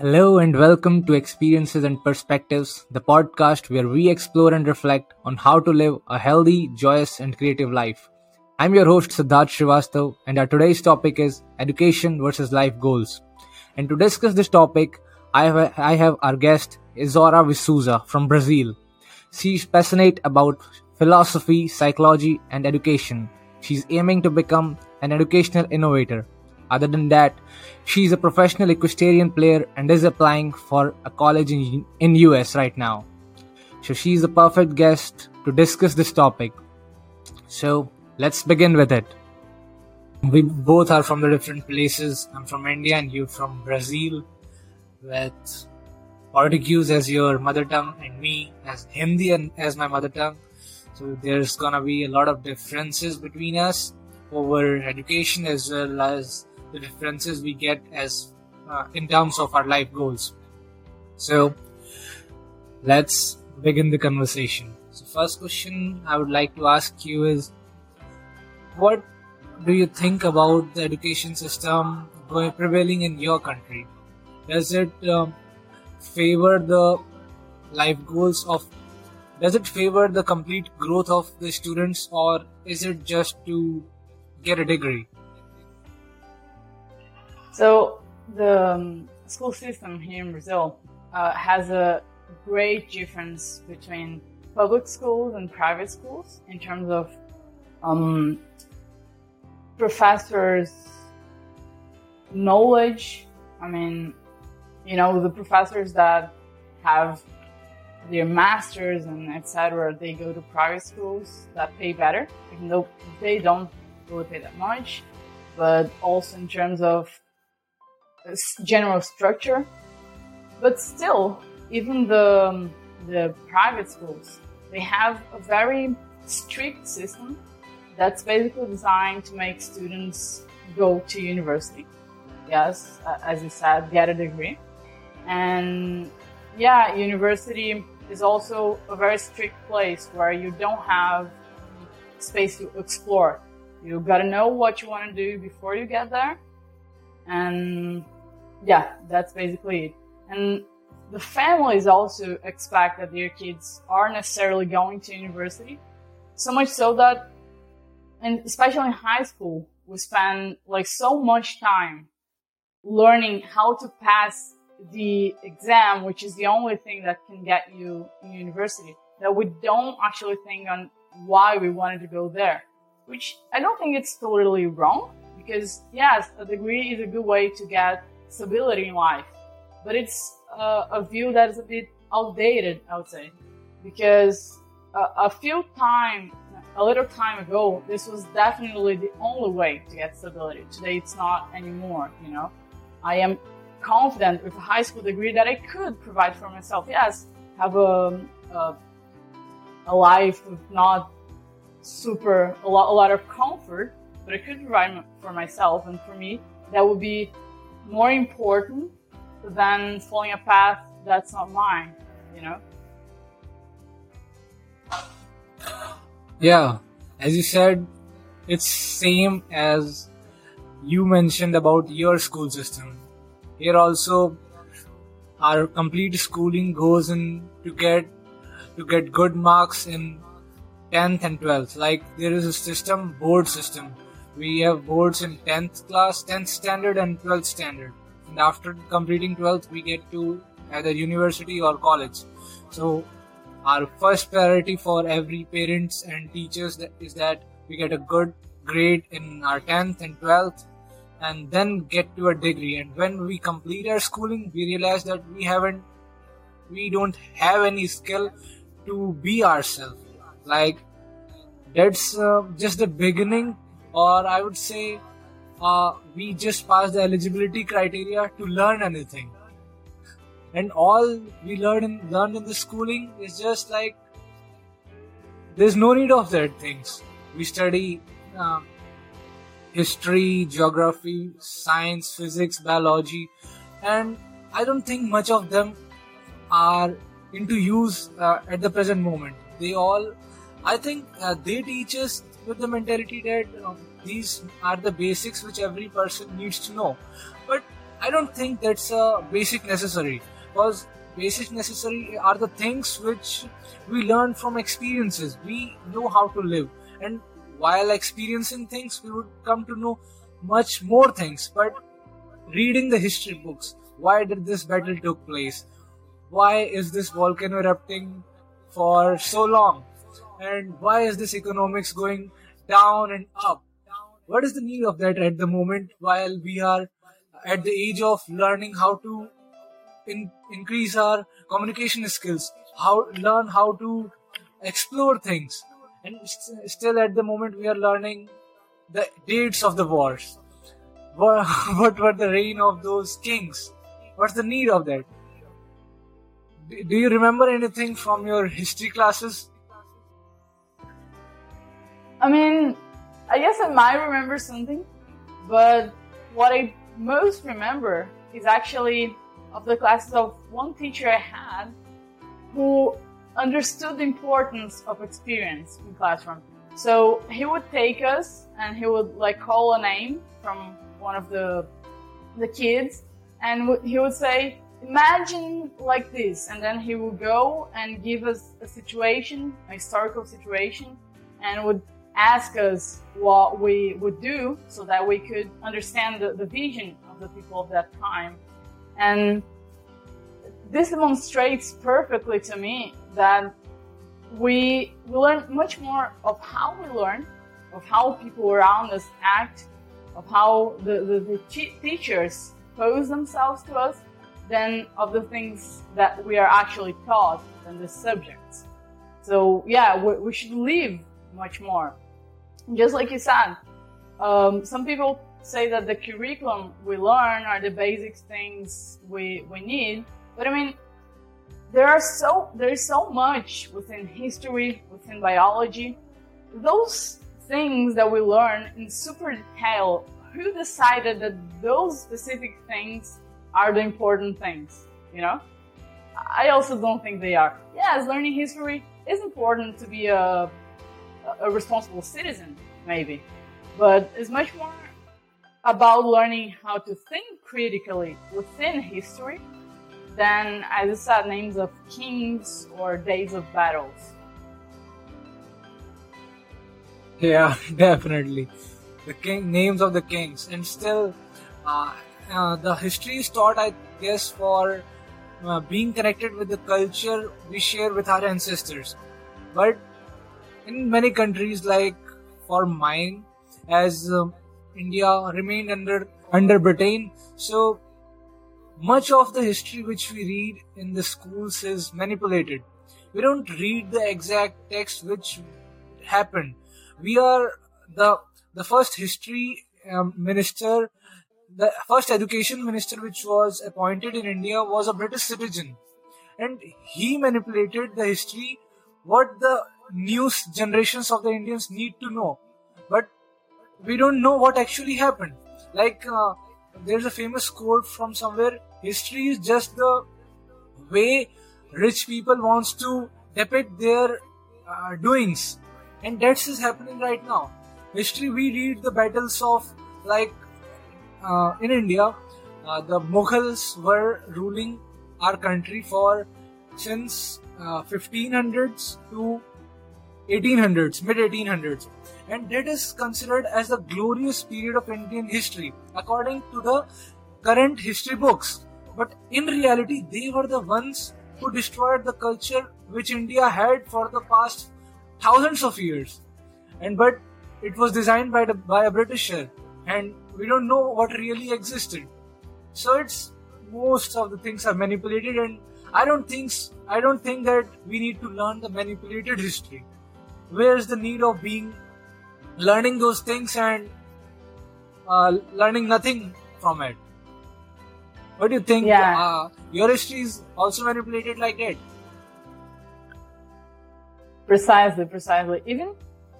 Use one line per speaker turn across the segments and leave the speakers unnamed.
Hello and welcome to Experiences and Perspectives, the podcast where we explore and reflect on how to live a healthy, joyous, and creative life. I'm your host Siddharth Srivastav, and our today's topic is education versus life goals. And to discuss this topic, I have, I have our guest Isaura V. Souza from Brazil. She's passionate about philosophy, psychology, and education. She's aiming to become an educational innovator other than that, she is a professional equestrian player and is applying for a college in, in US right now. So she is the perfect guest to discuss this topic. So let's begin with it. We both are from the different places. I'm from India and you from Brazil with Portuguese as your mother tongue and me as Hindi and as my mother tongue. So there's gonna be a lot of differences between us over education as well as the differences we get as uh, in terms of our life goals. So let's begin the conversation. So first question I would like to ask you is what do you think about the education system prevailing in your country? Does it um, favor the life goals of does it favor the complete growth of the students or is it just to get a degree
so the um, school system here in Brazil uh, has a great difference between public schools and private schools in terms of um, professors' knowledge. I mean, you know, the professors that have their masters and etc. They go to private schools that pay better, even though they don't really pay that much. But also in terms of general structure. But still, even the, um, the private schools, they have a very strict system that's basically designed to make students go to university. Yes, as you said, get a degree. And yeah, university is also a very strict place where you don't have space to explore. You gotta know what you want to do before you get there and yeah, that's basically it. And the families also expect that their kids are necessarily going to university. So much so that, and especially in high school, we spend like so much time learning how to pass the exam, which is the only thing that can get you in university, that we don't actually think on why we wanted to go there, which I don't think it's totally wrong because yes, a degree is a good way to get stability in life, but it's uh, a view that is a bit outdated, I would say, because a, a few time, a little time ago, this was definitely the only way to get stability. Today, it's not anymore. You know, I am confident with a high school degree that I could provide for myself. Yes, have a, a, a life with not super a lot, a lot of comfort, but I could provide for myself and for me that would be more important than following a path that's not mine, you know?
Yeah, as you said, it's same as you mentioned about your school system. Here also, our complete schooling goes in to get to get good marks in 10th and 12th. Like there is a system, board system we have boards in 10th class 10th standard and 12th standard. And after completing 12th we get to either university or college. So our first priority for every parents and teachers is that we get a good grade in our 10th and 12th and then get to a degree. And when we complete our schooling we realize that we haven't we don't have any skill to be ourselves. Like that's uh, just the beginning or I would say uh, we just pass the eligibility criteria to learn anything. And all we learn in, learn in the schooling is just like there's no need of that things. We study um, history, geography, science, physics, biology, and I don't think much of them are into use uh, at the present moment. They all, I think, uh, they teach us with the mentality that um, these are the basics which every person needs to know. But I don't think that's a basic necessary because basic necessary are the things which we learn from experiences. We know how to live, and while experiencing things, we would come to know much more things. But reading the history books, why did this battle took place? Why is this volcano erupting for so long? And why is this economics going down and up? What is the need of that at the moment while we are at the age of learning how to in, increase our communication skills, how learn how to explore things, and st- still at the moment we are learning the dates of the wars. What, what were the reign of those kings? What's the need of that? Do you remember anything from your history classes?
I mean, I guess I might remember something, but what I most remember is actually of the classes of one teacher I had who understood the importance of experience in classroom. So he would take us and he would like call a name from one of the the kids and he would say imagine like this and then he would go and give us a situation a historical situation and would ask us what we would do so that we could understand the, the vision of the people of that time and this demonstrates perfectly to me that we, we learn much more of how we learn, of how people around us act, of how the, the, the teachers pose themselves to us, than of the things that we are actually taught than the subjects. So yeah, we, we should live much more. Just like you said, um, some people say that the curriculum we learn are the basic things we, we need. But I mean, there are so there is so much within history, within biology. Those things that we learn in super detail, who decided that those specific things are the important things? You know? I also don't think they are. Yes, learning history is important to be a, a responsible citizen, maybe. But it's much more about learning how to think critically within history than I just said names of kings or days of battles.
Yeah, definitely. The king names of the kings, and still, uh, uh, the history is taught, I guess, for uh, being connected with the culture we share with our ancestors. But in many countries, like for mine, as um, India remained under under Britain, so much of the history which we read in the schools is manipulated. We don't read the exact text which happened. We are the the first history um, minister, the first education minister which was appointed in India was a British citizen, and he manipulated the history what the new generations of the Indians need to know, but we don't know what actually happened. Like uh, there's a famous quote from somewhere history is just the way rich people wants to depict their uh, doings. And that's is happening right now. History we read the battles of like uh, in india uh, the mughals were ruling our country for since 1500s uh, to 1800s mid 1800s and that is considered as the glorious period of indian history according to the current history books but in reality, they were the ones who destroyed the culture which India had for the past thousands of years. And but it was designed by the by a Britisher, and we don't know what really existed. So it's most of the things are manipulated, and I don't think I don't think that we need to learn the manipulated history. Where's the need of being learning those things and uh, learning nothing from it? What do you think?
Yeah.
Uh, your history is also manipulated like that.
Precisely, precisely. Even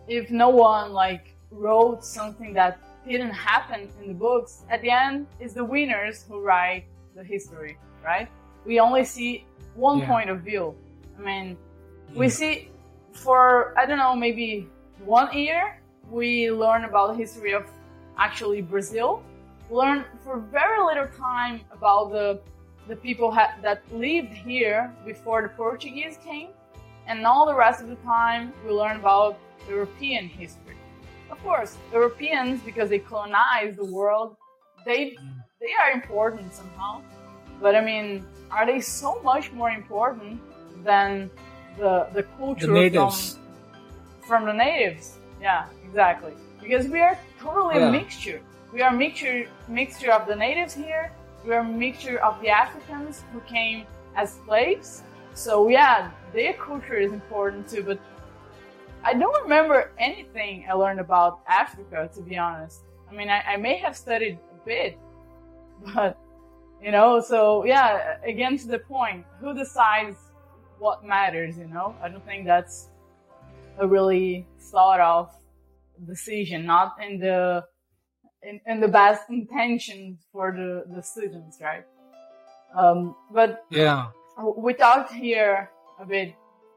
if no one like wrote something that didn't happen in the books, at the end it's the winners who write the history, right? We only see one yeah. point of view. I mean, we see for I don't know, maybe one year we learn about history of actually Brazil learn for very little time about the the people ha- that lived here before the Portuguese came, and all the rest of the time we learn about European history. Of course, Europeans because they colonized the world, they they are important somehow. But I mean, are they so much more important than the the culture
The natives.
from from the natives? Yeah, exactly. Because we are totally
Yeah.
a mixture. We are a mixture mixture of the natives here. We are a mixture of the Africans who came as slaves. So yeah, their culture is important too. But I don't remember anything I learned about Africa, to be honest. I mean, I, I may have studied a bit, but you know, so yeah, again to the point, who decides what matters? You know, I don't think that's a really thought of decision, not in the in, in the best intention for the the students, right? Um, but
Yeah.
we talked here a bit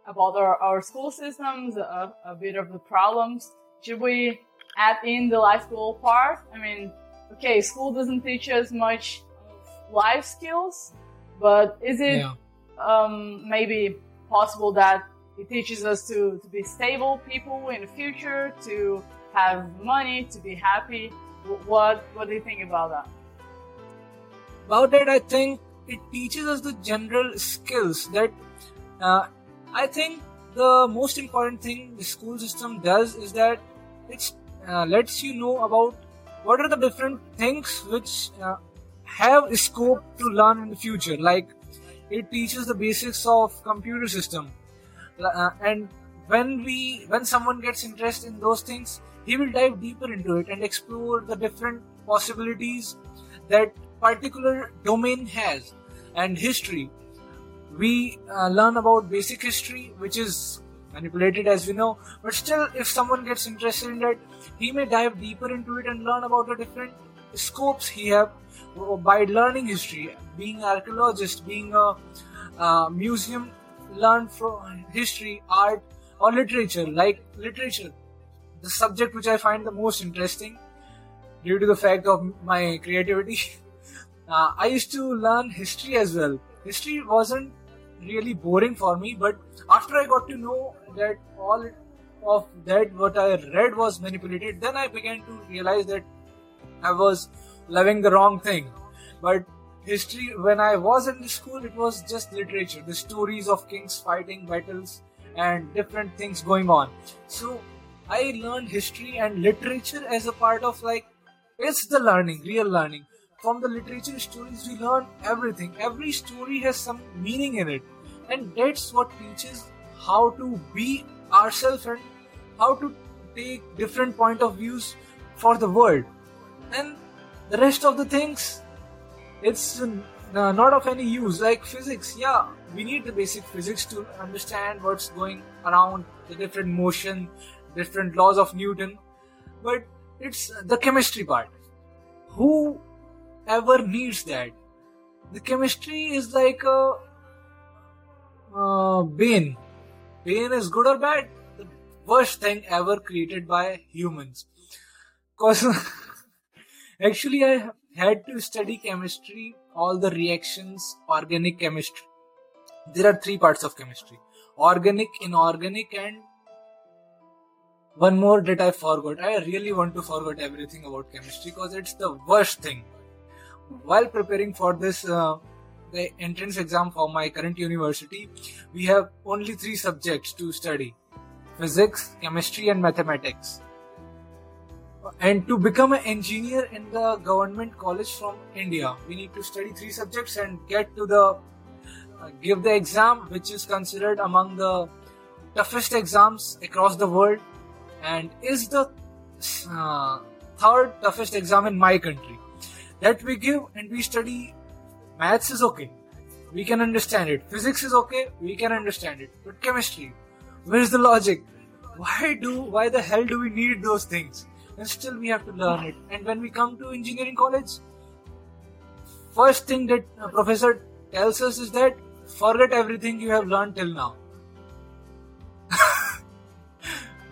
about our, our school systems, a, a bit of the problems. Should we add in the life goal part? I mean, okay, school doesn't teach us much life skills, but is it
Yeah.
Um, maybe possible that it teaches us to, to be stable people in the future, to have money, to be happy? What what do you think about that?
about that i think it teaches us the general skills that uh, i think the most important thing the school system does is that it uh, lets you know about what are the different things which uh, have scope to learn in the future like it teaches the basics of computer system. Uh, and when we when someone gets interested in those things he will dive deeper into it and explore the different possibilities that particular domain has and history. We uh, learn about basic history which is manipulated as we know but still if someone gets interested in that he may dive deeper into it and learn about the different scopes he have by learning history being an archaeologist being a museum learn from history art or literature like literature. The subject which i find the most interesting due to the fact of my creativity uh, i used to learn history as well. History wasn't really boring for me but after i got to know that all of that what i read was manipulated then i began to realize that i was loving the wrong thing. But history when i was in the school it was just literature. The stories of kings fighting battles and different things going on. So i learned history and literature as a part of like it's the learning real learning. From the literature stories we learn everything. Every story has some meaning in it. And that's what teaches how to be ourselves and how to take different point of views for the world. And the rest of the things it's uh, not of any use. Like physics yeah we need the basic physics to understand what's going around the different motion different laws of newton. But it's the chemistry part. Who ever needs that? The chemistry is like a uh, bane. Bane is good or bad? The worst thing ever created by humans. Because actually i had to study chemistry all the reactions organic chemistry. There are three parts of chemistry organic inorganic and one more that i forgot. I really want to forget everything about chemistry because it's the worst thing. While preparing for this uh, the entrance exam for my current university we have only three subjects to study physics chemistry and mathematics and to become an engineer in the government college from india we need to study three subjects and get to the uh, give the exam which is considered among the toughest exams across the world and is the uh, third toughest exam in my country. That we give and we study maths is okay. We can understand it. Physics is okay. We can understand it. But chemistry where's the logic? Why do why the hell do we need those things and still we have to learn it. And when we come to engineering college first thing that professor tells us is that forget everything you have learned till now.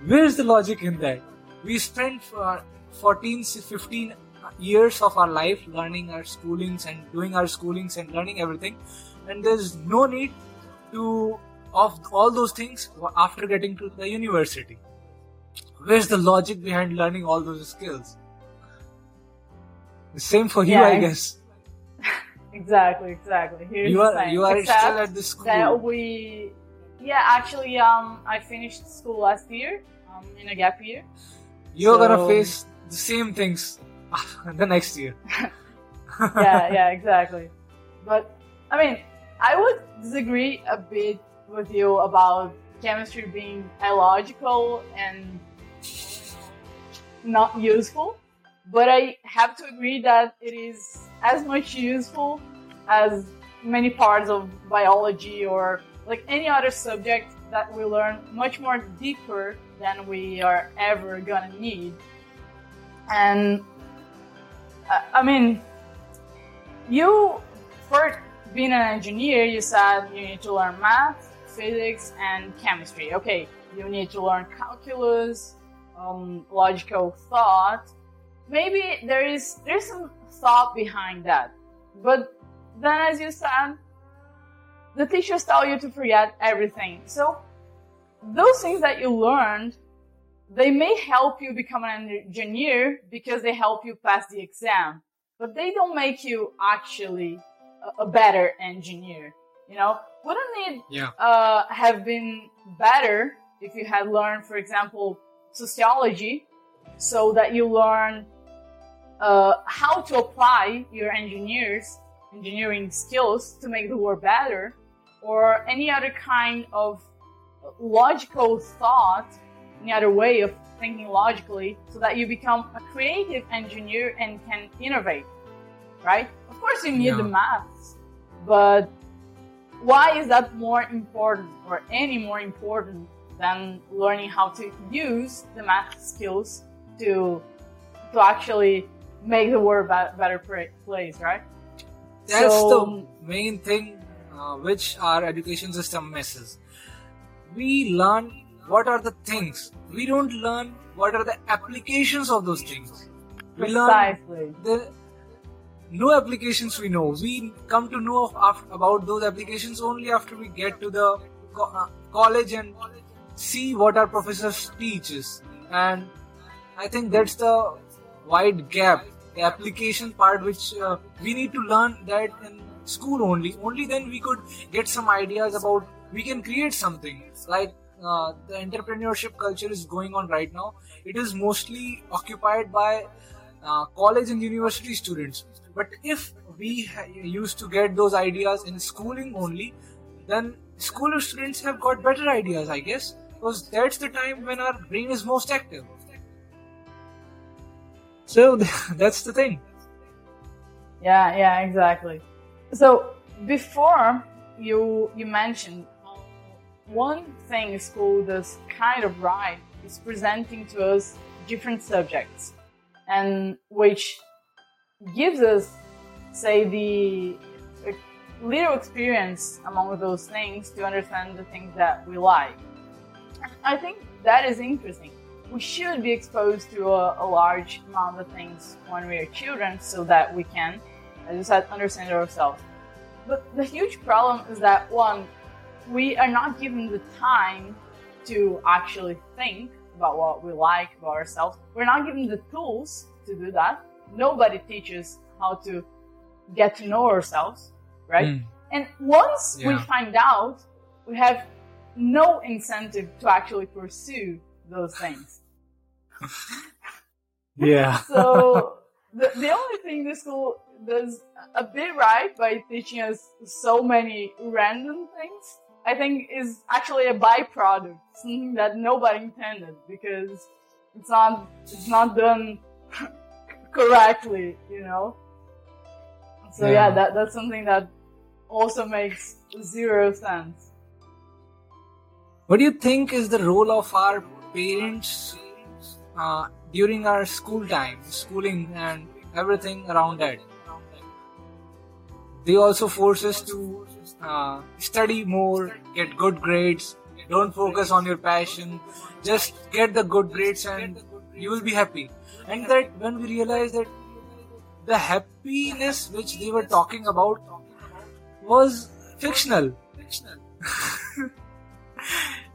Where's the logic in that? We spent uh, 14 15 years of our life learning our schoolings and doing our schoolings and learning everything. And there's no need to of all those things after getting to the university where's the logic behind learning all those skills the same for you
Yeah,
i guess
Exactly, exactly. Here's
you are you are
Except
still at the school
that we, yeah, actually, um, I finished school last year, um, in a gap year.
you're gonna face the same things the next year
yeah, yeah, exactly. But I mean, I would disagree a bit with you about chemistry being illogical and not useful. But I have to agree that it is as much useful as many parts of biology or like any other subject that we learn much more deeper than we are ever gonna need. And I- I mean, you for being an engineer you said you need to learn math physics and chemistry okay you need to learn calculus um, logical thought. Maybe there is there's some thought behind that. But then as you said the teachers tell you to forget everything. So those things that you learned they may help you become an engineer because they help you pass the exam. But they don't make you actually a, a better engineer. You know, wouldn't it
yeah.
uh, have been better if you had learned, for example, sociology, so that you learn uh, how to apply your engineers engineering skills to make the world better, or any other kind of logical thought, any other way of thinking logically, so that you become a creative engineer and can innovate. Right? Of course, you need
Yeah.
the maths, but why is that more important or any more important than learning how to use the math skills to to actually make the world a better place right
That's
So-
the main thing uh, which our education system misses. We learn what are the things. We don't learn what are the applications of those things. We learn the no applications we know. We come to know of, about those applications only after we get to the co- uh, college and see what our professors teaches. And I think that's the wide gap, the application part, which uh, we need to learn that in school only. Only then we could get some ideas about we can create something like. Uh, the entrepreneurship culture is going on right now. It is mostly occupied by uh, college and university students. But if we ha- used to get those ideas in schooling only, then school students have got better ideas, I guess, because that's the time when our brain is most active. So that's the thing.
yeah yeah exactly so before you you mentioned one thing school does kind of right is presenting to us different subjects and which gives us say the little experience among those things to understand the things that we like i think that is interesting we should be exposed to a, a large amount of things when we are children so that we can as you said understand ourselves but the huge problem is that one we are not given the time to actually think about what we like about ourselves. We're not given the tools to do that. Nobody teaches how to get to know ourselves, right?
Mm.
And once we find out, we have no incentive to actually pursue those things.
Yeah.
So the, the only thing the school does a bit right by teaching us so many random things, I think is actually a byproduct, something that nobody intended because it's not it's not done correctly, you know. So yeah,
Yeah.
that that's something that also makes zero sense.
What do you think is the role of our parents uh, during our school time, schooling, and everything around that? They also force us to uh, study more, get good grades, don't focus on your passion, just get the good grades and you will be happy. And that when we realize that the happiness which they were talking about was fictional.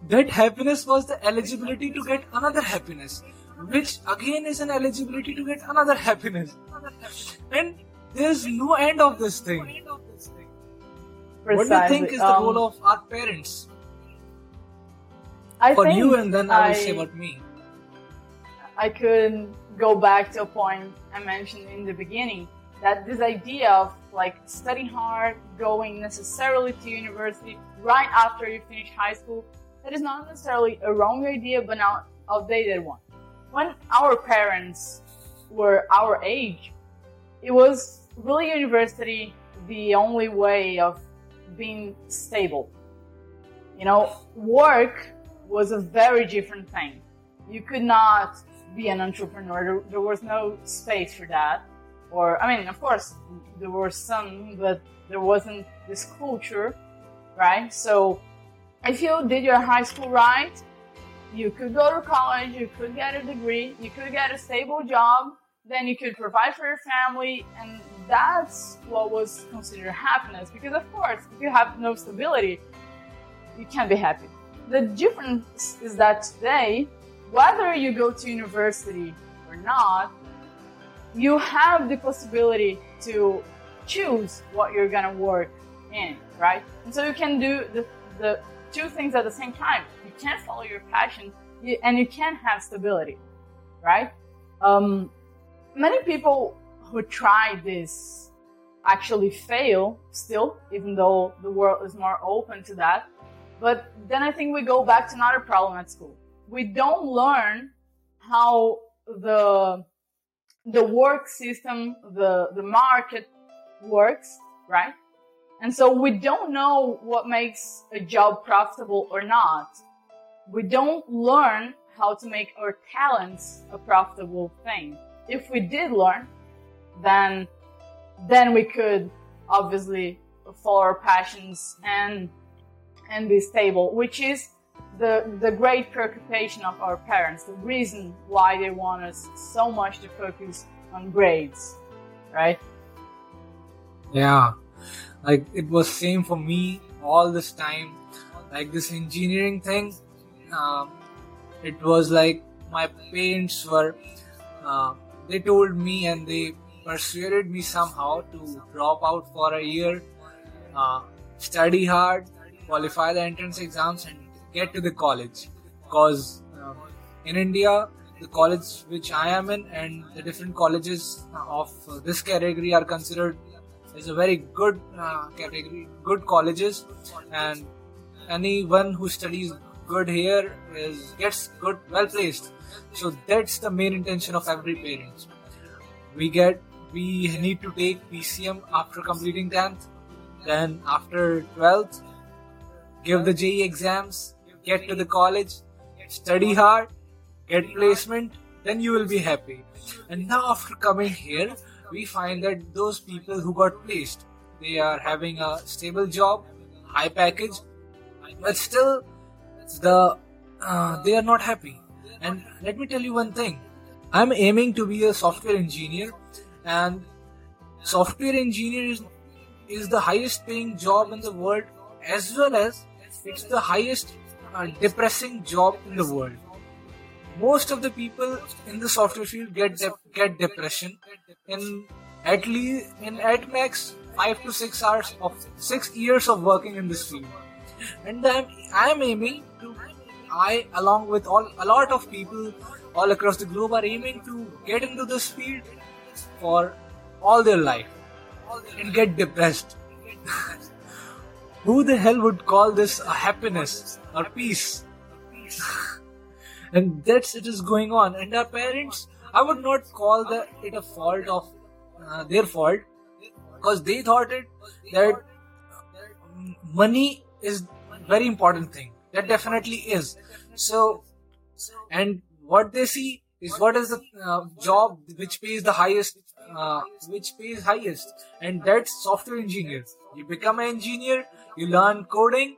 that happiness was the eligibility to get another happiness, which again is an eligibility to get another happiness. And there's no end of this thing. What do you think is the
Um,
role of our parents?
I
For you, and then I will say about me.
I could go back to a point I mentioned in the beginning that this idea of like studying hard, going necessarily to university right after you finish high school, that is not necessarily a wrong idea, but not outdated one. When our parents were our age, it was really university the only way of being stable. You know, work was a very different thing. You could not be an entrepreneur. There was no space for that. Or, I mean, of course, there were some, but there wasn't this culture, right? So, if you did your high school right, you could go to college, you could get a degree, you could get a stable job, then you could provide for your family, and that's what was considered happiness. Because, of course, if you have no stability, you can't be happy. The difference is that today, whether you go to university or not, you have the possibility to choose what you're gonna work in, right? And so you can do the, the two things at the same time. You can follow your passion and you can have stability, right? Um, many people who try this actually fail still, even though the world is more open to that. But then I think we go back to another problem at school. We don't learn how the the work system, the the market works, right? And so we don't know what makes a job profitable or not. We don't learn how to make our talents a profitable thing. If we did learn, then then we could obviously follow our passions and and be stable, which is the the great preoccupation of our parents, the reason why they want us so much to focus on grades, right?
Yeah, like it was same for me all this time. Like this engineering thing, um, it was like my parents were. Uh, they told me and they persuaded me somehow to drop out for a year, uh, study hard, qualify the entrance exams, and get to the college. Because um, in India, the college which I am in and the different colleges of uh, this category are considered is a very good uh, category, good colleges, and anyone who studies good here is gets good, well placed. So that's the main intention of every parent. We get we need to take PCM after completing 10th, then after 12th, give the JEE exams, get to the college, study hard, get placement, then you will be happy. And now after coming here, we find that those people who got placed, they are having a stable job, high package, but still the uh, they are not happy. And let me tell you one thing. I'm aiming to be a software engineer and software engineer is, is the highest paying job in the world as well as it's the highest uh, depressing job in the world most of the people in the software field get de- get depression in at least in at max 5 to 6 hours of 6 years of working in this field and I'm, I'm aiming to I along with all a lot of people all across the globe are aiming to get into this field for all their life and get depressed. Who the hell would call this a happiness or peace? and that's it is going on. And our parents, I would not call the, it a fault of uh, their fault because they thought it that money is very important thing. That definitely is. So, and what they see is what is the uh, job which pays the highest uh, which pays highest. And that's software engineer. You become an engineer you learn coding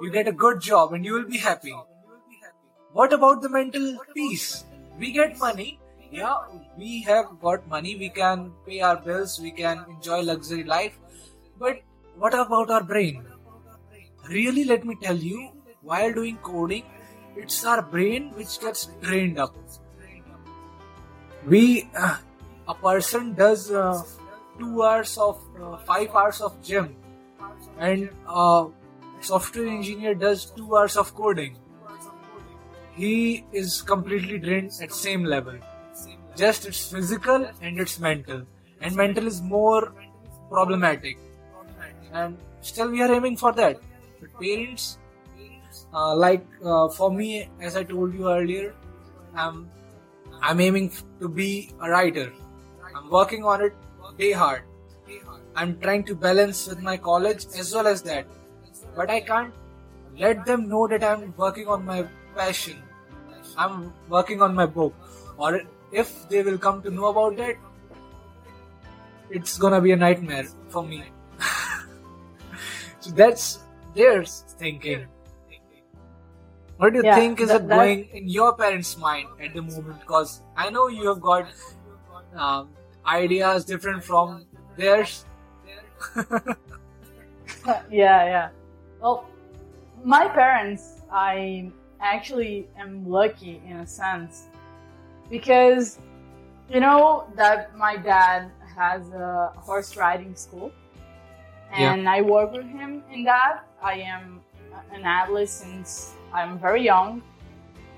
you get a good job and you will be happy. What about the mental peace? We get money. Yeah, we have got money, we can pay our bills, we can enjoy luxury life, but what about our brain? Really, let me tell you, while doing coding, it's our brain which gets drained up. We, uh, a person does uh, two hours of, uh, five hours of gym, and a software engineer does two hours of coding. He is completely drained at same level. Just it's physical and it's mental, and mental is more problematic. And still, we are aiming for that. But parents, uh, like uh, for me, as I told you earlier, I'm I'm aiming to be a writer. Working on it day hard. I'm trying to balance with my college as well as that. But I can't let them know that I'm working on my passion. I'm working on my book. Or if they will come to know about that, it's gonna be a nightmare for me. so that's their thinking. What do you
Yeah,
think is
that-
it going in your parents' mind at the moment? Because I know you have got um, ideas different from theirs.
yeah, yeah. Well, my parents, I actually am lucky in a sense because you know that my dad has a horse riding school and I work with him in that. I am an athlete since I'm very young.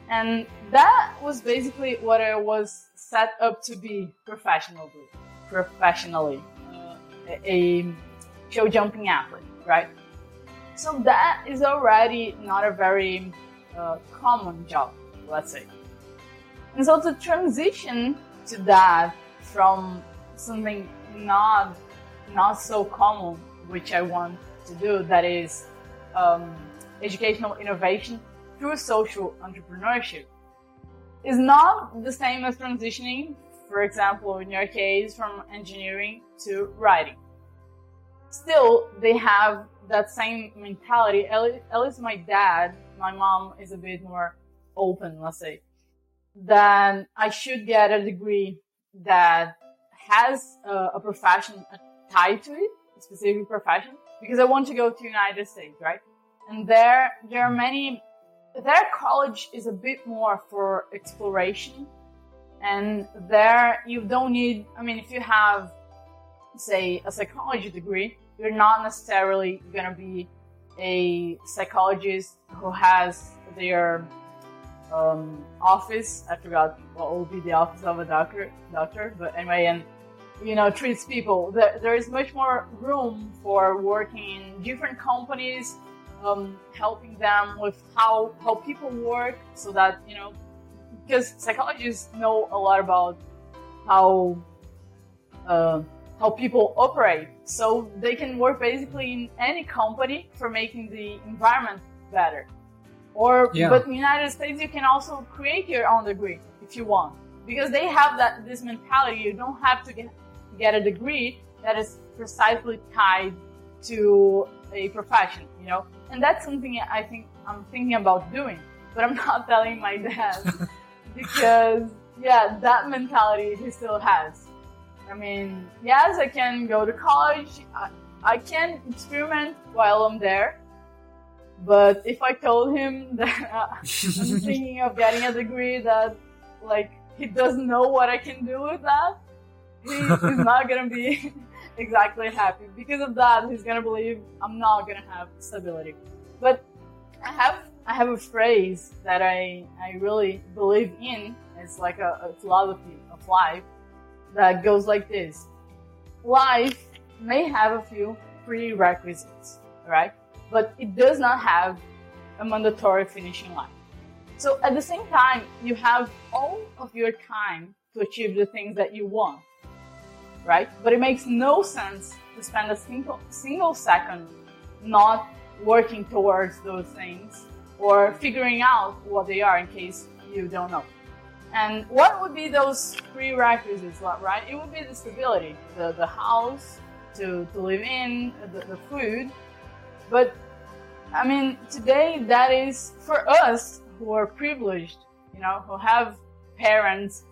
And that was basically what I was set up to be professionally. Professionally, uh, a, show jumping athlete, right? So that is already not a very uh, common job, let's say. And so to transition to that from something not not so common, which I want to do, that is um, educational innovation through social entrepreneurship, is not the same as transitioning, for example, in your case, from engineering to writing. Still, they have that same mentality. At least, my dad, my mom is a bit more open, let's say, that I should get a degree that has a, a profession tied to it, a specific profession, because I want to go to United States, right? And there, there are many. Their college is a bit more for exploration, and there you don't need. I mean, if you have, say, a psychology degree, you're not necessarily gonna be a psychologist who has their um, office. I forgot what will be the office of a doctor. Doctor, but anyway, and you know treats people. There, there is much more room for working in different companies, um, helping them with how how people work, so that you know, because psychologists know a lot about how uh, how people operate, so they can work basically in any company for making the environment better. Or,
Yeah.
but in the United States, you can also create your own degree if you want, because they have that this mentality. You don't have to get get a degree that is precisely tied to a profession, you know. And that's something I think I'm thinking about doing, but I'm not telling my dad because yeah, that mentality he still has. I mean, yes, I can go to college. I, I can experiment while I'm there. But if I told him that uh, I'm thinking of getting a degree that, like, he doesn't know what I can do with that, he, he's not gonna be exactly happy. Because of that, he's gonna believe I'm not gonna have stability. But I have I have a phrase that I I really believe in. It's like a, a philosophy of life that goes like this: Life may have a few prerequisites, right? But it does not have a mandatory finishing line. So at the same time, you have all of your time to achieve the things that you want, right? But it makes no sense to spend a single single second not working towards those things or figuring out what they are in case you don't know. And what would be those prerequisites, right? It would be the stability, the, the house to, to live in, the, the food. But I mean, today that is for us who are privileged, you know, who have parents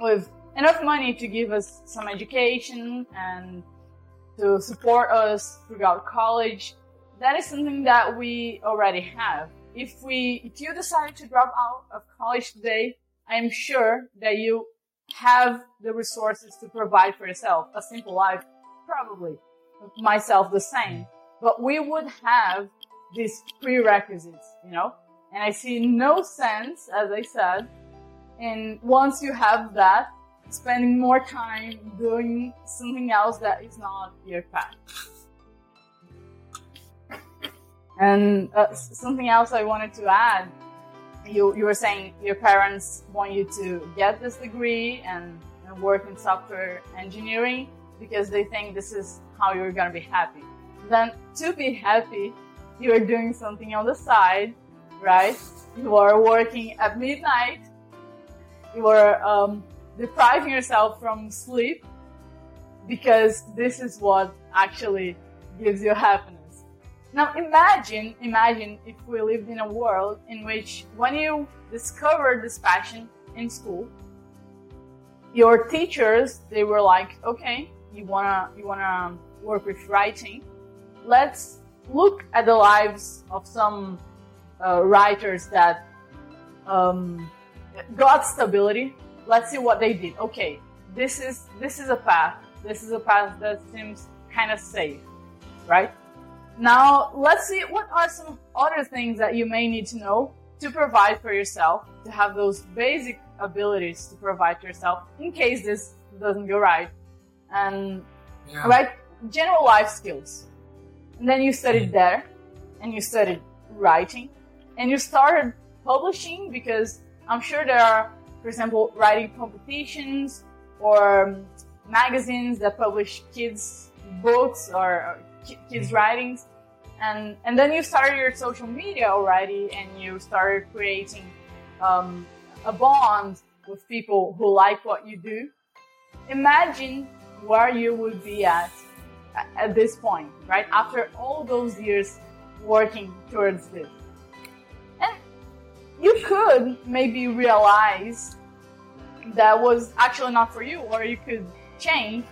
with enough money to give us some education and to support us throughout college. That is something that we already have. If we, if you decide to drop out of college today, I am sure that you have the resources to provide for yourself a simple life, probably myself the same, but we would have these prerequisites, you know, and I see no sense, as I said, in once you have that, spending more time doing something else that is not your path. And uh, something else I wanted to add, you, you were saying your parents want you to get this degree and, and work in software engineering because they think this is how you're going to be happy. Then to be happy, you are doing something on the side, right? You are working at midnight. You are um, depriving yourself from sleep because this is what actually gives you happiness. Now imagine, imagine if we lived in a world in which when you discovered this passion in school, your teachers, they were like, okay, you wanna, you wanna work with writing. Let's look at the lives of some uh, writers that um, got stability. Let's see what they did. Okay, this is, this is a path. This is a path that seems kind of safe, right? Now, let's see what are some other things that you may need to know to provide for yourself, to have those basic abilities to provide for yourself in case this doesn't go right. And, yeah. right, general life skills. And then you studied mm. there, and you studied writing, and you started publishing because I'm sure there are, for example, writing competitions or um, magazines that publish kids' books or kids' mm. writings. And and then you started your social media already and you started creating um, a bond with people who like what you do. Imagine where you would be at at this point right? After all those years working towards this you could maybe realize that was actually not for you or you could change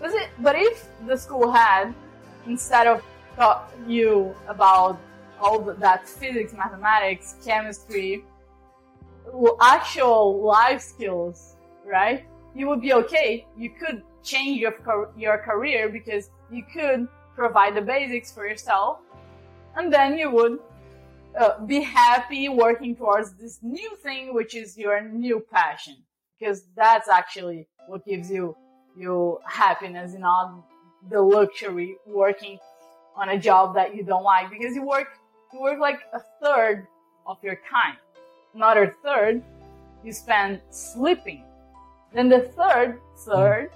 was it but if the school had instead of taught you about all that physics, mathematics, chemistry, actual life skills, right? You would be okay. You could change your your career because you could provide the basics for yourself, and then you would uh, be happy working towards this new thing, which is your new passion, because that's actually what gives you you happiness, and not the luxury working on a job that you don't like because you work you work like a third of your time. Another third you spend sleeping. Then the third third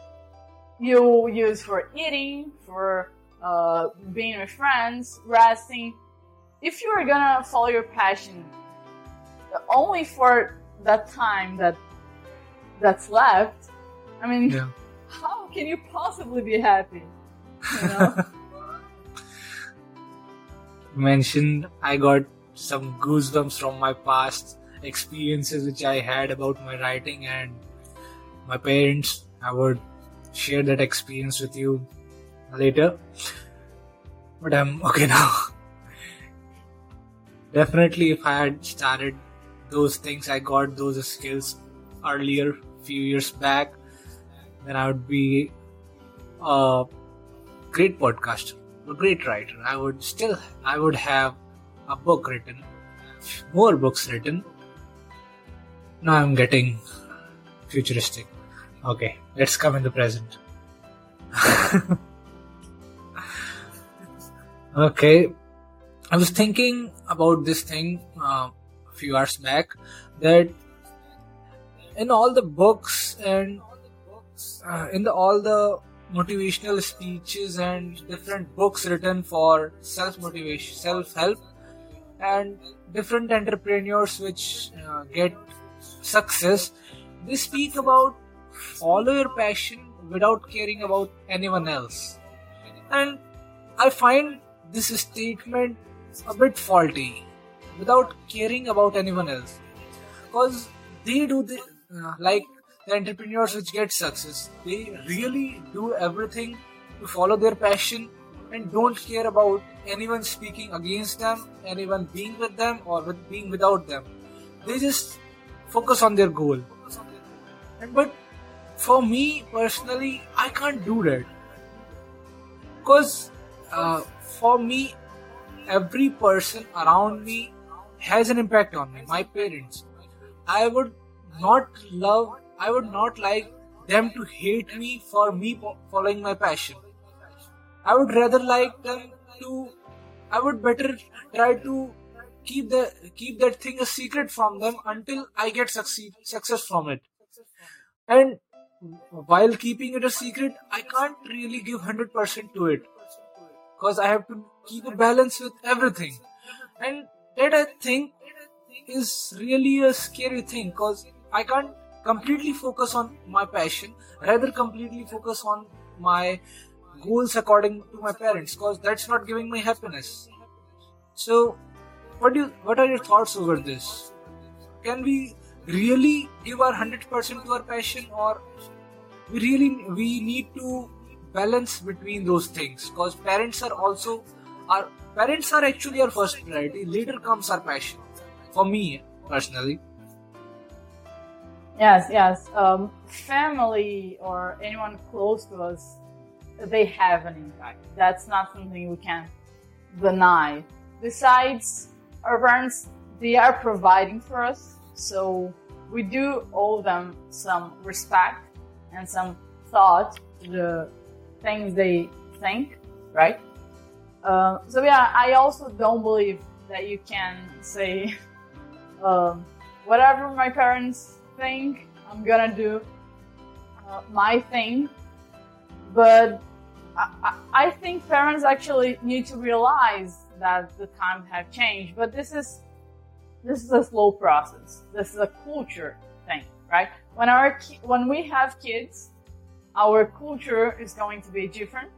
you use for eating, for uh, being with friends, resting. If you are gonna follow your passion only for that time that that's left, I mean, yeah. how can you possibly be happy? You know.
mentioned, I got some goosebumps from my past experiences which I had about my writing and my parents. I would share that experience with you later. But I'm okay now. Definitely, if I had started those things, I got those skills earlier, few years back, then I would be a great podcaster a great writer. I would still, I would have a book written, more books written. Now I'm getting futuristic. Okay, let's come in the present. okay, I was thinking about this thing uh, a few hours back that in all the books and uh, in the all the motivational speeches and different books written for self motivation, self help, and different entrepreneurs which uh, get success. They speak about follow your passion without caring about anyone else. And I find this statement a bit faulty without caring about anyone else because they do the, uh, like the entrepreneurs which get success, they really do everything to follow their passion and don't care about anyone speaking against them, anyone being with them or with being without them. They just focus on their goal. And, but for me personally, I can't do that because uh, for me, every person around me has an impact on me. My parents, I would not love, I would not like them to hate me for me following my passion. I would rather like them to. I would better try to keep the keep that thing a secret from them until I get succeed success from it. And while keeping it a secret, I can't really give hundred percent to it because I have to keep a balance with everything, and that I think is really a scary thing because I can't completely focus on my passion, rather completely focus on my goals according to my parents because that's not giving me happiness. So, what do you, what are your thoughts over this? Can we really give our hundred percent to our passion, or we really we need to balance between those things? Because parents are also our parents are actually our first priority. Later comes our passion. For me personally.
Yes, yes. Um, family or anyone close to us they have an impact. That's not something we can deny. Besides, our parents, they are providing for us, so we do owe them some respect and some thought to the things they think, right? Uh, so yeah, I also don't believe that you can say um, whatever my parents think, I'm gonna do uh, my thing. But I, I think parents actually need to realize that the times have changed. But this is this is a slow process. This is a culture thing, right? When our when we have kids, our culture is going to be different.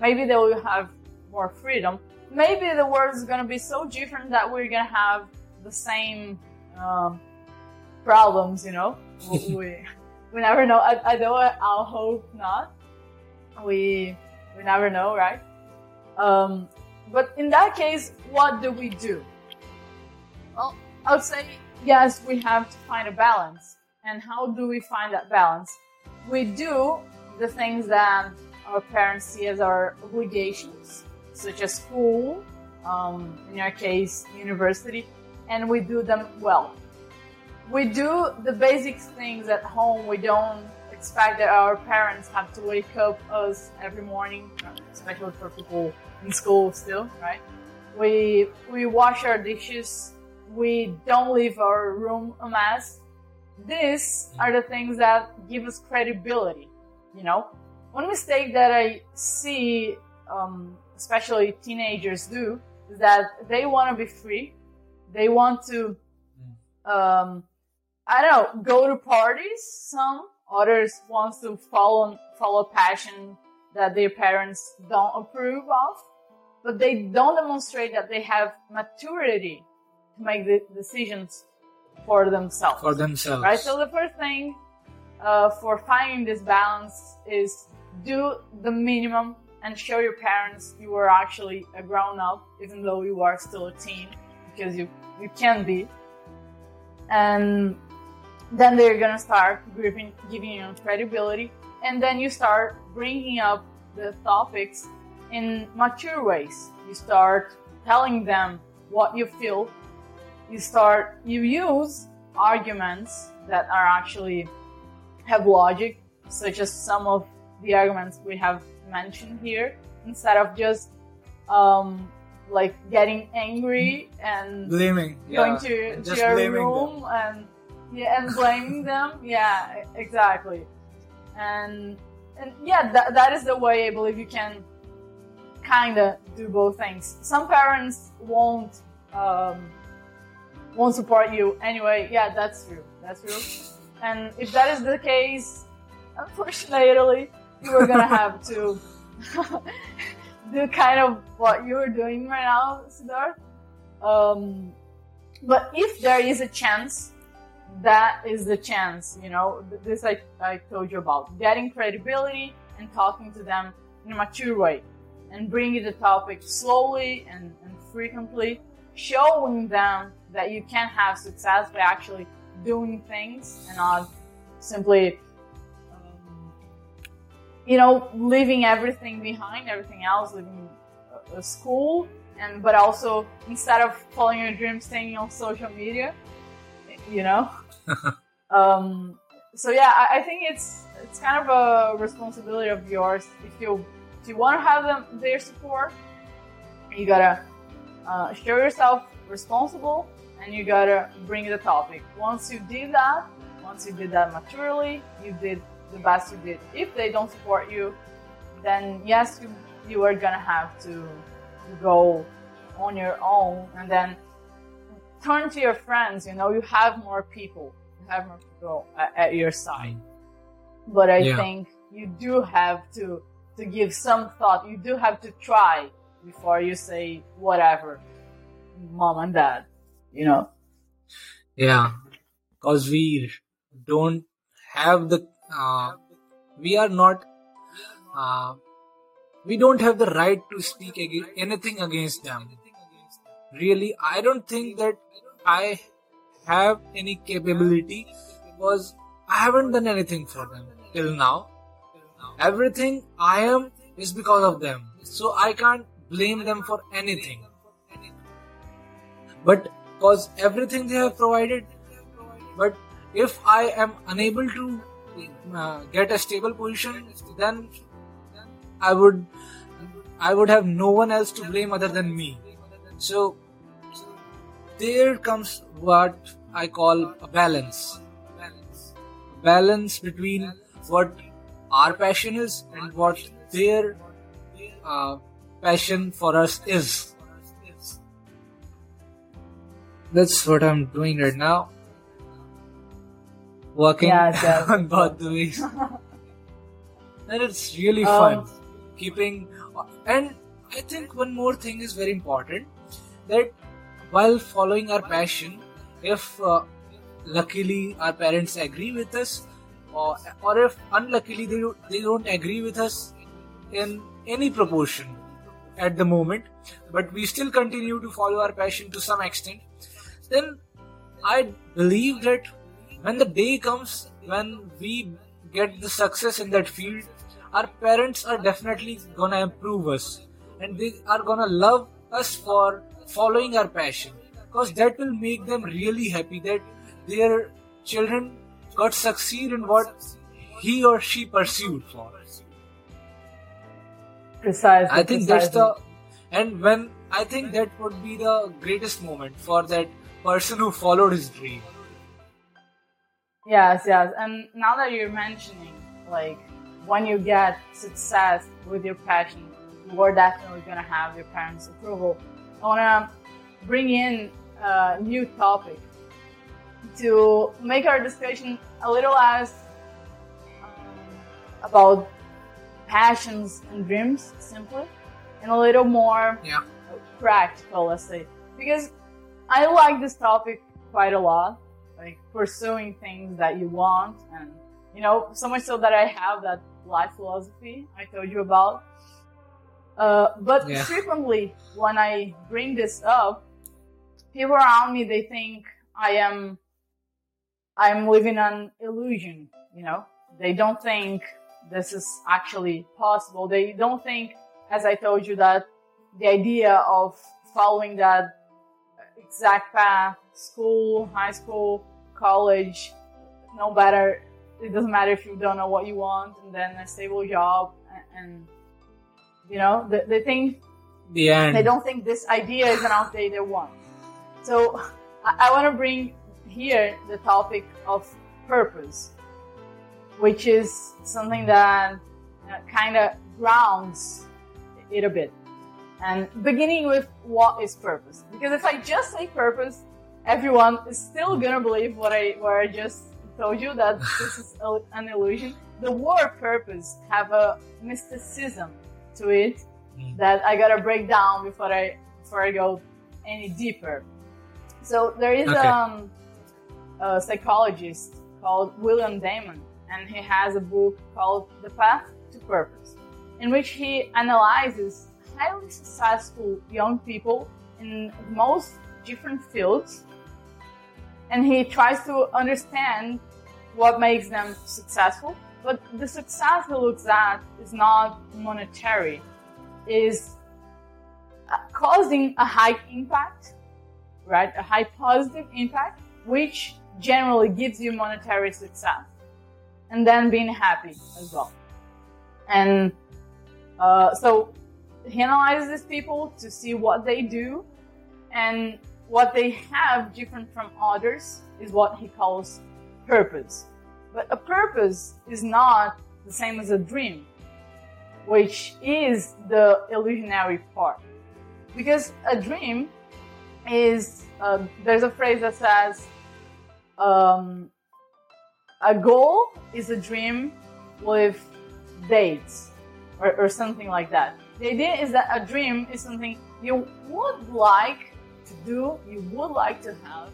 Maybe they will have more freedom. Maybe the world is going to be so different that we're going to have the same um, problems. You know, we we never know. I, I don't. I'll hope not. We we never know, right? Um, but in that case, what do we do? Well, I would say yes, we have to find a balance. And how do we find that balance? We do the things that our parents see as our obligations, such as school, um, in our case, university, and we do them well. We do the basic things at home. We don't expect that our parents have to wake up us every morning, especially for people in school still, right? We we wash our dishes. We don't leave our room a mess. These are the things that give us credibility. You know, one mistake that I see, um, especially teenagers do, is that they want to be free. They want to, um, I don't know, go to parties. Some Others want to follow follow passion that their parents don't approve of, but they don't demonstrate that they have maturity to make the decisions for themselves.
For themselves,
right? So the first thing uh, for finding this balance is do the minimum and show your parents you are actually a grown up, even though you are still a teen, because you you can be. And then they're gonna start giving, giving you credibility, and then you start bringing up the topics in mature ways. You start telling them what you feel. You start, you use arguments that are actually have logic, such as some of the arguments we have mentioned here, instead of just um, like getting angry and
blaming,
going yeah. to, to your room them. and yeah, and blaming them. Yeah, exactly. And and yeah, that, that is the way I believe you can kind of do both things. Some parents won't um, won't support you anyway. Yeah, that's true. That's true. And if that is the case, unfortunately, you are gonna have to do kind of what you're doing right now, Siddharth. Um, but if there is a chance that is the chance, you know, this I, I told you about getting credibility and talking to them in a mature way and bringing the topic slowly and, and frequently, showing them that you can have success by actually doing things and not simply, um, you know, leaving everything behind, everything else, leaving school, and but also instead of following your dreams, staying on social media, you know. um, so yeah, I, I, think it's it's kind of a responsibility of yours if you if you want to have them their support, you gotta uh, show yourself responsible and you gotta bring the topic. Once you did that, once you did that maturely, you did the best you did. If they don't support you, then yes, you, you are gonna have to go on your own and then turn to your friends. You know, you have more people, you have more people at, at your side. But I yeah. think you do have to to give some thought. You do have to try before you say whatever, mom and dad. You know.
Yeah, because we don't have the. Uh, we are not. Uh, we don't have the right to speak ag- anything against them really i don't think that i have any capability because i haven't done anything for them till now everything i am is because of them so i can't blame them for anything but because everything they have provided but if i am unable to uh, get a stable position then i would i would have no one else to blame other than me so there comes what I call a balance. Balance between what our passion is and what their uh, passion for us is. That's what I'm doing right now. Working yeah, on both the ways. and it's really fun. Um, keeping. And I think one more thing is very important that while following our passion, if uh, luckily our parents agree with us, or, or if unluckily they, they don't agree with us in any proportion at the moment, but we still continue to follow our passion to some extent, then I believe that when the day comes when we get the success in that field, our parents are definitely gonna improve us and they are gonna love us for following our passion because that will make them really happy that their children got succeed in what he or she pursued for. Us.
Precisely.
I think precisely. that's the and when I think that would be the greatest moment for that person who followed his dream.
Yes, yes. And now that you're mentioning, like, when you get success with your passion, you are definitely gonna have your parents' approval. I wanna bring in a new topic to make our discussion a little less um, about passions and dreams, simply, and a little more
yeah.
practical, let's say. Because I like this topic quite a lot, like pursuing things that you want, and you know, so much so that I have that life philosophy I told you about. Uh, but yeah. frequently, when I bring this up, people around me they think I am I'm living an illusion, you know. They don't think this is actually possible. They don't think, as I told you, that the idea of following that exact path, school, high school, college, no matter, it doesn't matter if you don't know what you want, and then a stable job, and, and you know, they, they think,
the end.
they don't think this idea is an outdated one. So I, I want to bring here the topic of purpose, which is something that uh, kind of grounds it a bit. And beginning with what is purpose? Because if I just say purpose, everyone is still gonna believe what I what I just told you that this is an illusion. The word purpose have a mysticism to it mm. that I gotta break down before I before I go any deeper. So there is okay. um, a psychologist called William Damon, and he has a book called The Path to Purpose, in which he analyzes highly successful young people in most different fields, and he tries to understand what makes them successful. But the success he looks at is not monetary, is causing a high impact, right? A high positive impact, which generally gives you monetary success. And then being happy as well. And uh, so analyzes these people to see what they do and what they have different from others is what he calls purpose. But a purpose is not the same as a dream, which is the illusionary part. Because a dream is, uh, there's a phrase that says, um, a goal is a dream with dates or, or something like that. The idea is that a dream is something you would like to do, you would like to have,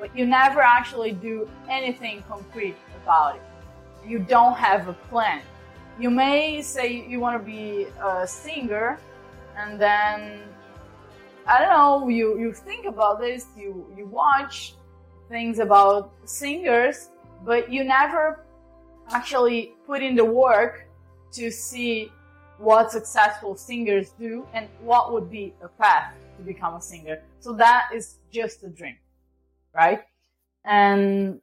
but you never actually do anything concrete about it. You don't have a plan. You may say you want to be a singer, and then I don't know, you, you think about this, you, you watch things about singers, but you never actually put in the work to see what successful singers do and what would be a path to become a singer. So that is just a dream, right? And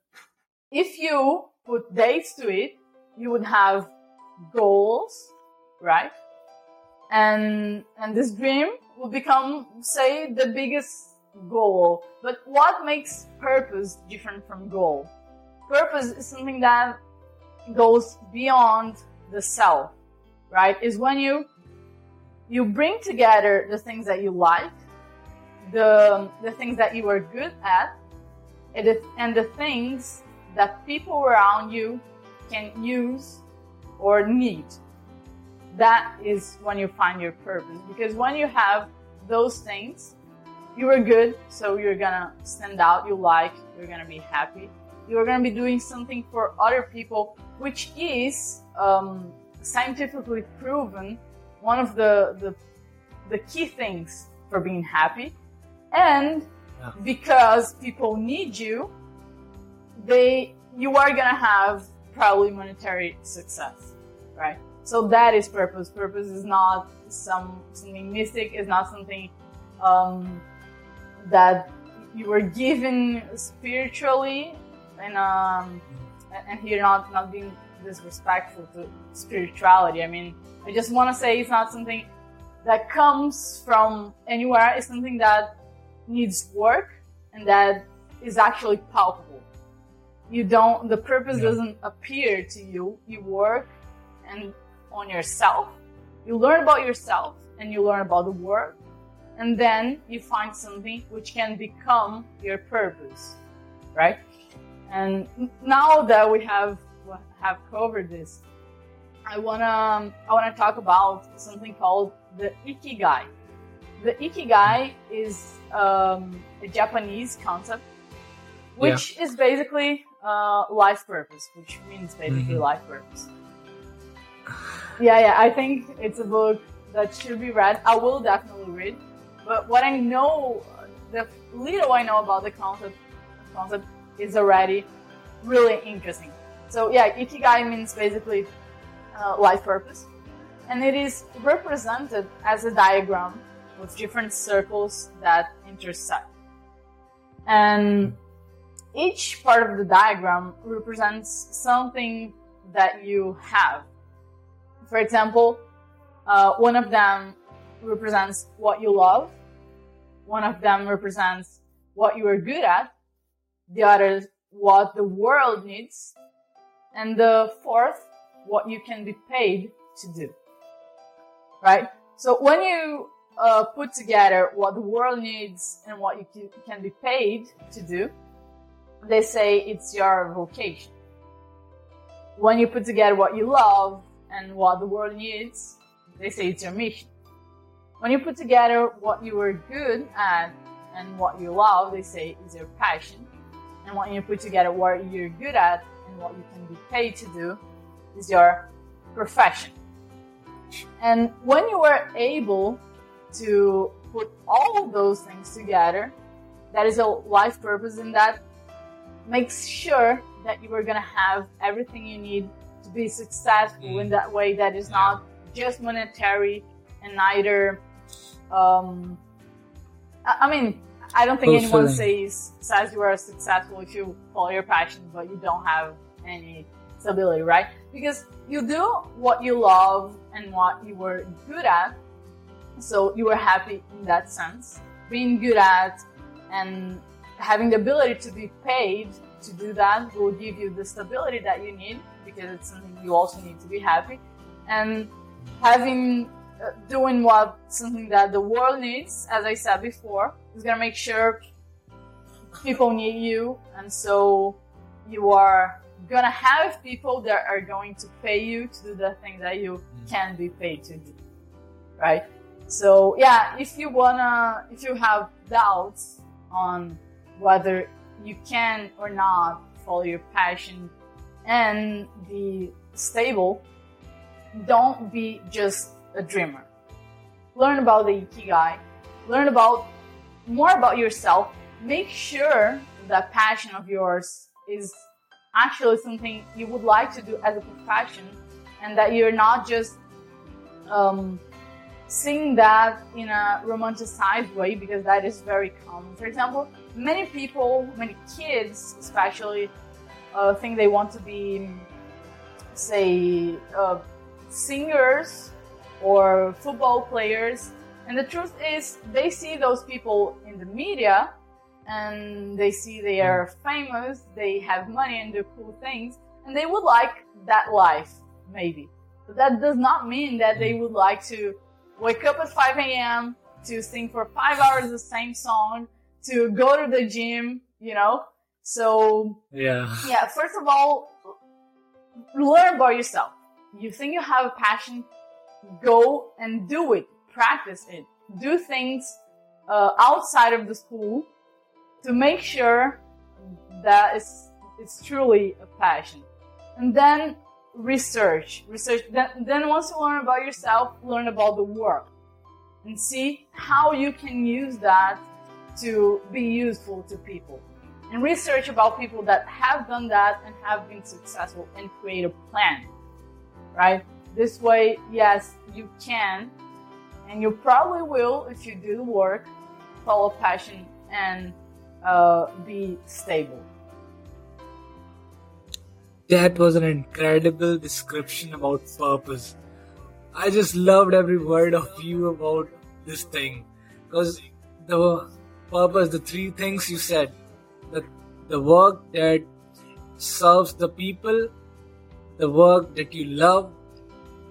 if you put dates to it, you would have goals, right? And, and this dream will become, say, the biggest goal. But what makes purpose different from goal? Purpose is something that goes beyond the self, right? Is when you you bring together the things that you like, the the things that you are good at, and the, and the things that people around you can use or need. That is when you find your purpose. Because when you have those things, you are good, so you're gonna stand out, you like, you're gonna be happy. You're gonna be doing something for other people, which is um, scientifically proven one of the, the, the key things for being happy. And yeah. because people need you, they you are gonna have probably monetary success, right? So that is purpose. Purpose is not some something mystic. It's not something um, that you were given spiritually, and um, and here not not being disrespectful to spirituality. I mean, I just want to say it's not something that comes from anywhere. It's something that needs work and that is actually palpable. You don't. The purpose yeah. doesn't appear to you. You work and on yourself. You learn about yourself and you learn about the world and then you find something which can become your purpose, right? And now that we have have covered this, I wanna I wanna talk about something called the ikigai. The ikigai is um, a Japanese concept, which yeah. is basically uh, life purpose, which means basically mm-hmm. life purpose. Yeah, yeah, I think it's a book that should be read. I will definitely read but what I know, the little I know about the concept, concept is already really interesting. So yeah, ikigai means basically uh, life purpose, and it is represented as a diagram with different circles that intersect. And each part of the diagram represents something that you have. For example, uh, one of them represents what you love. One of them represents what you are good at. The other, what the world needs. And the fourth, what you can be paid to do. Right? So when you uh, put together what the world needs and what you can be paid to do, they say it's your vocation. When you put together what you love and what the world needs, they say it's your mission. When you put together what you are good at and what you love, they say is your passion. and when you put together what you're good at and what you can be paid to do is your profession. And when you are able to put all those things together, that is a life purpose, and that makes sure that you are going to have everything you need to be successful mm. in that way that is not just monetary and neither um, I mean I don't think anyone says says you are successful if you follow your passion but you don't have any stability right? Because you do what you love and what you were good at. So you were happy in that sense. Being good at and having the ability to be paid to do that will give you the stability that you need because it's something you also need to be happy. And having doing what something that the world needs as i said before is to make sure people need you and so you are to have people that are going to pay you to do the thing that you mm. can be paid to do right so yeah if you wanna if you have doubts on whether you can or not follow your passion and be stable, don't be just a dreamer. Learn about the Ikigai, learn about more about yourself. Make sure that passion of yours is actually something you would like to do as a profession and that you're not just um, seeing that in a romanticized way because that is very common. For example, many people, many kids especially, uh, think they want to be, say, uh, singers or football players. And the truth is, they see those people in the media and they see they are mm. famous, they have money and do cool things, and they would like that life, maybe. But that does not mean that they would like to wake up at 5 a.m., to sing for five hours the same song, to go to the gym, you know? So,
yeah.
Yeah, first of all, learn about yourself. You think you have a passion, go and do it, practice it, do things uh, outside of the school to make sure that it's, it's truly a passion. And then research, research. Then, then once you learn about yourself, learn about the work and see how you can use that to be useful to people. And research about people that have done that and have been successful and create a plan, right? This way, yes, you can, and you probably will if you do the work, follow passion, and uh, be stable.
That was an incredible description about purpose. I just loved every word of you about this thing. Because the purpose, the three things you said, the, the work that serves the people, the work that you love,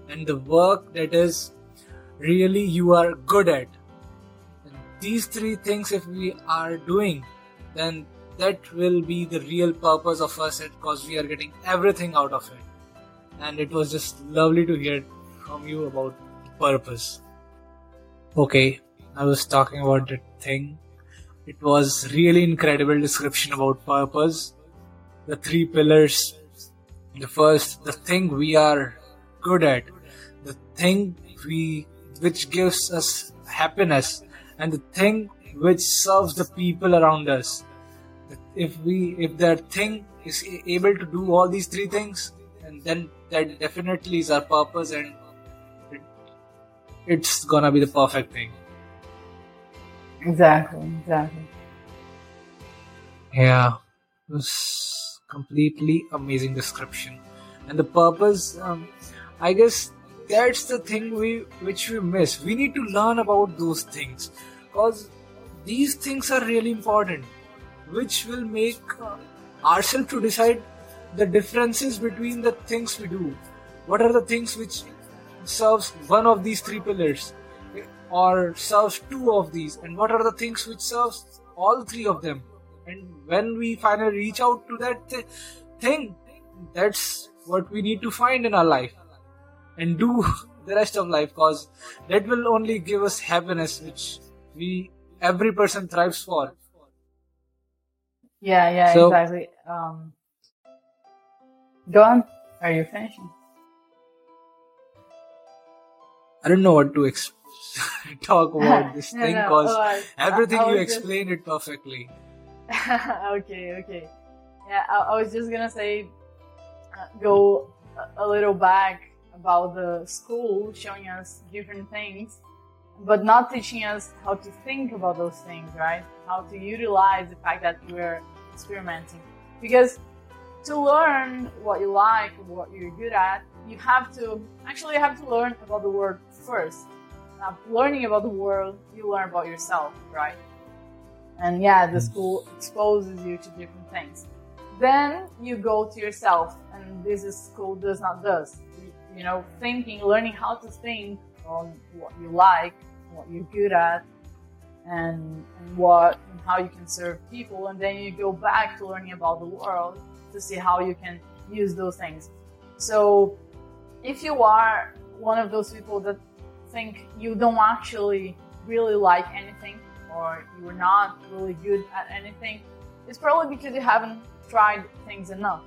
and the work that is really you are good at. And these three things, if we are doing, then that will be the real purpose of us because we are getting everything out of it. And it was just lovely to hear from you about purpose. Okay i was talking about that thing. It was really incredible description about purpose. The three pillars. The first the thing we are good at. The thing we which gives us happiness and the thing which serves the people around us. If we if that thing is able to do all these three things and then that definitely is our purpose and it, it's gonna be the perfect thing.
Exactly exactly.
Yeah. It was completely amazing description. And the purpose um, i guess that's the thing we which we miss. We need to learn about those things. Because these things are really important which will make ourselves to decide the differences between the things we do. What are the things which serves one of these three pillars or serves two of these? And what are the things which serves all three of them? And when we finally reach out to that th- thing that's what we need to find in our life and do the rest of life because that will only give us happiness which we every person thrives for
Yeah, yeah,
So-
exactly. Um, go on. Are you finishing?
I don't know what to ex- talk about this
No,
thing
no,
because
oh, I-
everything
I
you
was just-
explained it perfectly.
okay, okay. Yeah, I, I was just gonna say, uh, go a, a little back about the school showing us different things, but not teaching us how to think about those things, right? How to utilize the fact that we're experimenting. Because to learn what you like, what you're good at, you have to actually you have to learn about the world first. Now, learning about the world, you learn about yourself, right? And yeah, the mm. school exposes you to different things. Then you go to yourself, and this is school does not does. You, know, thinking, learning how to think on what you like, what you're good at, and, and what and how you can serve people, and then you go back to learning about the world to see how you can use those things. So, if you are one of those people that think you don't actually really like anything or you're not really good at anything, it's probably because you haven't tried things enough.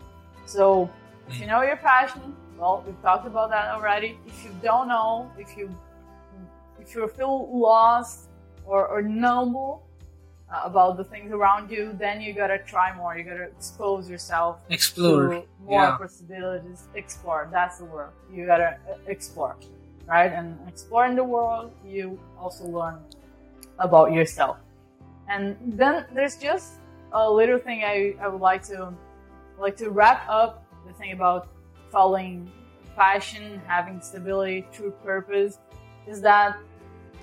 So, if you know your passion, well, we've talked about that already. If you don't know, if you if you feel lost or, or noble uh, about the things around you, then you gotta try more. You gotta expose yourself
Explore.
to more
Yeah.
possibilities. Explore. That's the word. You gotta uh, explore, right? And exploring the world, you also learn about yourself. And then there's just a little thing I, I would like to like to wrap up the thing about following passion, having stability, true purpose, is that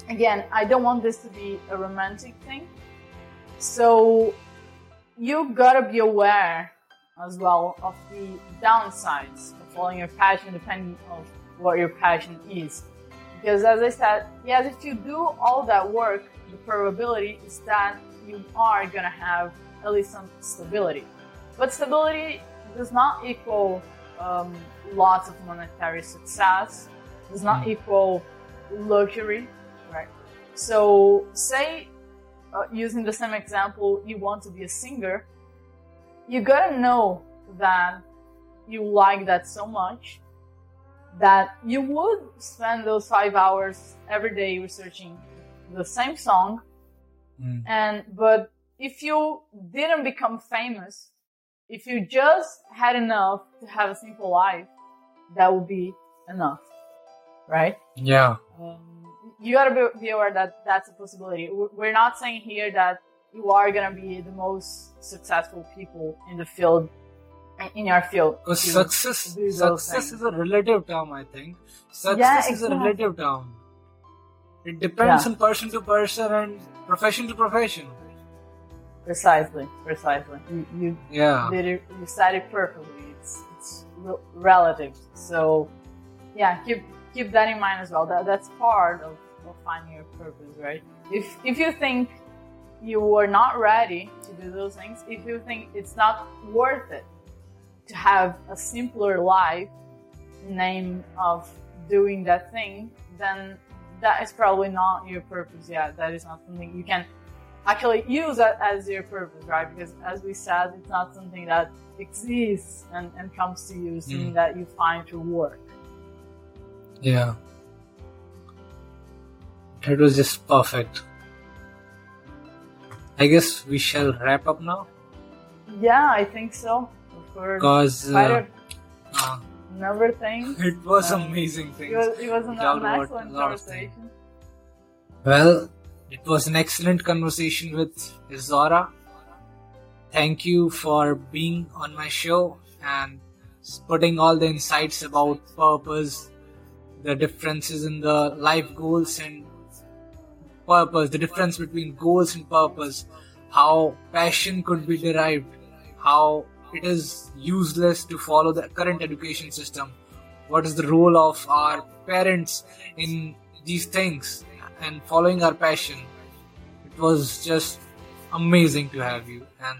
again, I don't want this to be a romantic thing. So you gotta be aware as well of the downsides of following your passion depending on what your passion is. Because as I said, yes, if you do all that work, the probability is that you are gonna have at least some stability. But stability does not equal um, lots of monetary success, does not
Mm.
equal luxury, right? So, say, uh, using the same example, you want to be a singer, you gotta know that you like that so much that you would spend those five hours every day researching the same song
Mm.
and but if you didn't become famous if you just had enough to have a simple life that would be enough right
Yeah.
um, you gotta be, be aware that that's a possibility We- we're not saying here that you are gonna be the most successful people in the field in your field
Because success, success is a relative term, I think. Success
Yeah,
is a
exactly.
relative term. It depends
Yeah.
on person to person and profession to profession.
Precisely precisely you, you
Yeah.
did it, you said it perfectly. It's it's re- relative. So yeah, keep keep that in mind as well. That that's part of, of finding your purpose, right? If if you think you are not ready to do those things, if you think it's not worth it to have a simpler life in name of doing that thing, then that is probably not your purpose yet. That is not something you can actually use that as your purpose, right? Because as we said, it's not something that exists and, and comes to you, it's something
Mm.
that you find through work.
Yeah. That was just perfect. I guess we shall wrap up now
Yeah, I think so.
Because uh, uh,
number of things.
it was
Um,
amazing
It was, it was an, an excellent
a lot of things.
conversation.
Well, it was an excellent conversation with Isaura. Thank you for being on my show and putting all the insights about purpose, the differences in the life goals and purpose, the difference between goals and purpose, how passion could be derived, how it is useless to follow the current education system, what is the role of our parents in these things and following our passion. It was just amazing to have you, and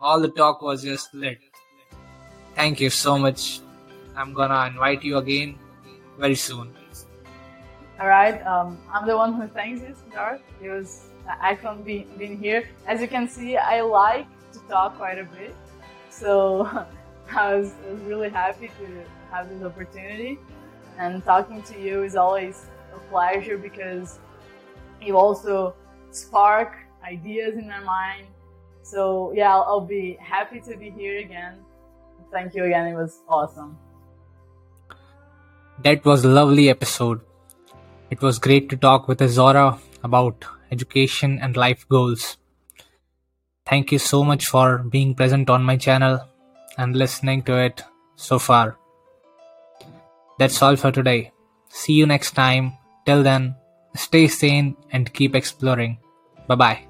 all the talk was just lit. Thank you so much. I'm gonna invite you again very soon.
All right, um, I'm the one who thanks you, Siddharth. It was excellent being, being here. As you can see, I like to talk quite a bit. So I was really happy to have this opportunity. And talking to you is always a pleasure because you also spark ideas in my mind. So yeah, I'll, I'll be happy to be here again. Thank you again. It was awesome.
That was a lovely episode. It was great to talk with Isaura about education and life goals. Thank you so much for being present on my channel and listening to it so far. That's all for today. See you next time. Till then, stay sane and keep exploring. Bye bye.